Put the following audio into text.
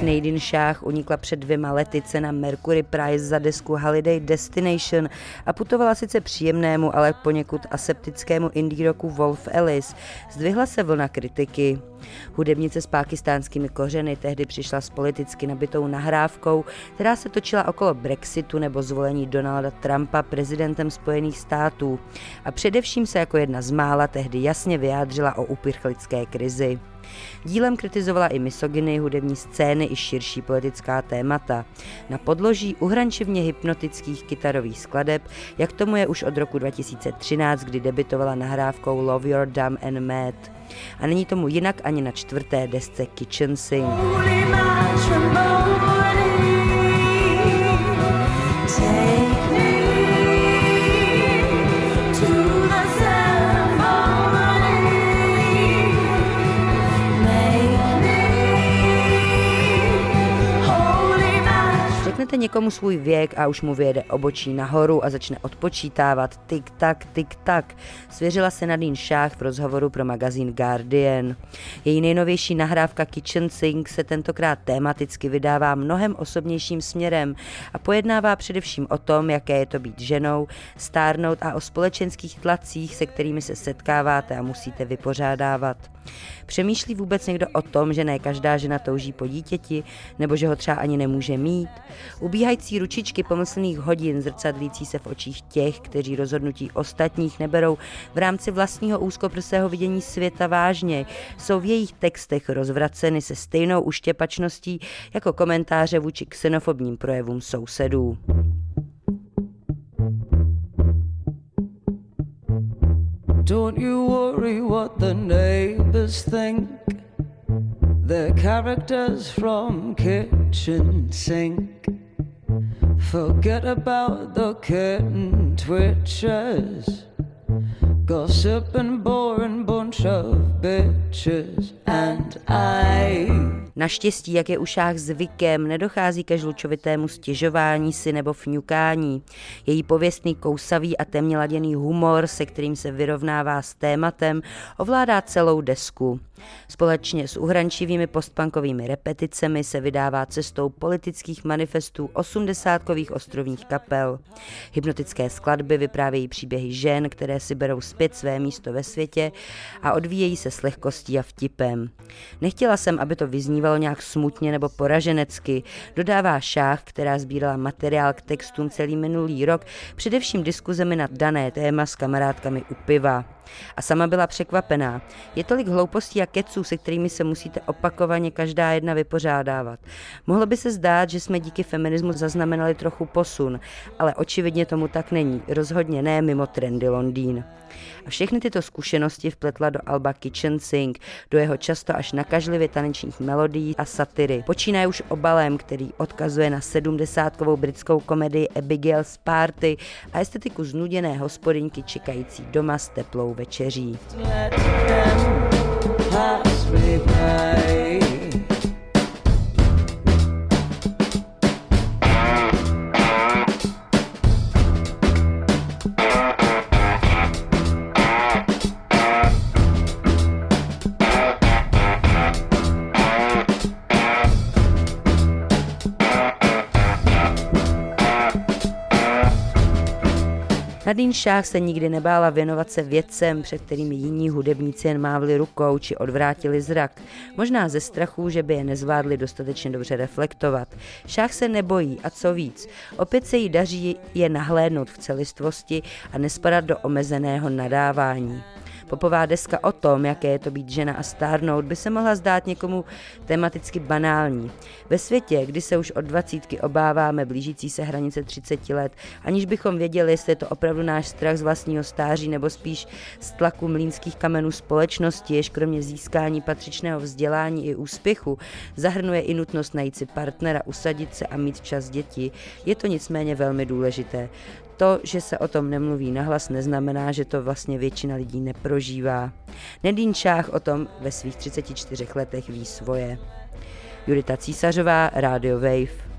Nadine Shah unikla před dvěma lety cena Mercury Prize za desku Holiday Destination a putovala sice příjemnému, ale poněkud aseptickému indie roku Wolf Alice, zdvihla se vlna kritiky. Hudebnice s pákistánskými kořeny tehdy přišla s politicky nabitou nahrávkou, která se točila okolo Brexitu nebo zvolení Donalda Trumpa prezidentem Spojených států a především se jako jedna z mála tehdy jasně vyjádřila o uprchlické krizi. Dílem kritizovala i misogyny, hudební scény i širší politická témata. Na podloží uhrančivně hypnotických kytarových skladeb, jak tomu je už od roku 2013, kdy debitovala nahrávkou Love Your Dumb and Mad. A není tomu jinak ani na čtvrté desce Kitchen Sing. Řeknete někomu svůj věk a už mu vyjede obočí nahoru a začne odpočítávat tik tak, tik tak, svěřila se Nadine Šách v rozhovoru pro magazín Guardian. Její nejnovější nahrávka Kitchen Sink se tentokrát tematicky vydává mnohem osobnějším směrem a pojednává především o tom, jaké je to být ženou, stárnout a o společenských tlacích, se kterými se setkáváte a musíte vypořádávat. Přemýšlí vůbec někdo o tom, že ne každá žena touží po dítěti, nebo že ho třeba ani nemůže mít? Ubíhající ručičky pomyslných hodin zrcadlící se v očích těch, kteří rozhodnutí ostatních neberou v rámci vlastního úzkoprsého vidění světa vážně, jsou v jejich textech rozvraceny se stejnou uštěpačností jako komentáře vůči xenofobním projevům sousedů. Don't you worry what the neighbors think. They're characters from kitchen sink. Forget about the curtain twitchers. Gossip and boring bunch of bitches and I Naštěstí, jak je u šách zvykem, nedochází ke žlučovitému stěžování si nebo fňukání. Její pověstný kousavý a temně laděný humor, se kterým se vyrovnává s tématem, ovládá celou desku. Společně s uhrančivými postpunkovými repeticemi se vydává cestou politických manifestů osmdesátkových ostrovních kapel. Hypnotické skladby vyprávějí příběhy žen, které si berou zpět své místo ve světě a odvíjejí se s lehkostí a vtipem. Nechtěla jsem, aby to vyznívalo nějak smutně nebo poraženecky, dodává šách, která sbírala materiál k textům celý minulý rok, především diskuzemi na dané téma s kamarádkami u piva. A sama byla překvapená. Je tolik hloupostí a keců, se kterými se musíte opakovaně každá jedna vypořádávat. Mohlo by se zdát, že jsme díky feminismu zaznamenali trochu posun, ale očividně tomu tak není. Rozhodně ne mimo trendy Londýn. A všechny tyto zkušenosti vpletla do Alba Kitchen Sink, do jeho často až nakažlivě tanečních melodií a satiry. Počínaje už obalem, který odkazuje na sedmdesátkovou britskou komedii Abigail's Party a estetiku znuděné hospodinky čekající doma s teplou večeří. Let them pass me by. Nadine Šách se nikdy nebála věnovat se věcem, před kterými jiní hudebníci jen mávli rukou či odvrátili zrak. Možná ze strachu, že by je nezvládli dostatečně dobře reflektovat. Šách se nebojí a co víc, opět se jí daří je nahlédnout v celistvosti a nespadat do omezeného nadávání. Popová deska o tom, jaké je to být žena a stárnout, by se mohla zdát někomu tematicky banální. Ve světě, kdy se už od dvacítky obáváme blížící se hranice 30 let, aniž bychom věděli, jestli je to opravdu náš strach z vlastního stáří nebo spíš z tlaku mlínských kamenů společnosti, jež kromě získání patřičného vzdělání i úspěchu zahrnuje i nutnost najít si partnera, usadit se a mít čas děti, je to nicméně velmi důležité. To, že se o tom nemluví nahlas, neznamená, že to vlastně většina lidí neprožívá. Nedín Šách o tom ve svých 34 letech ví svoje. Judita Císařová, Radio Wave.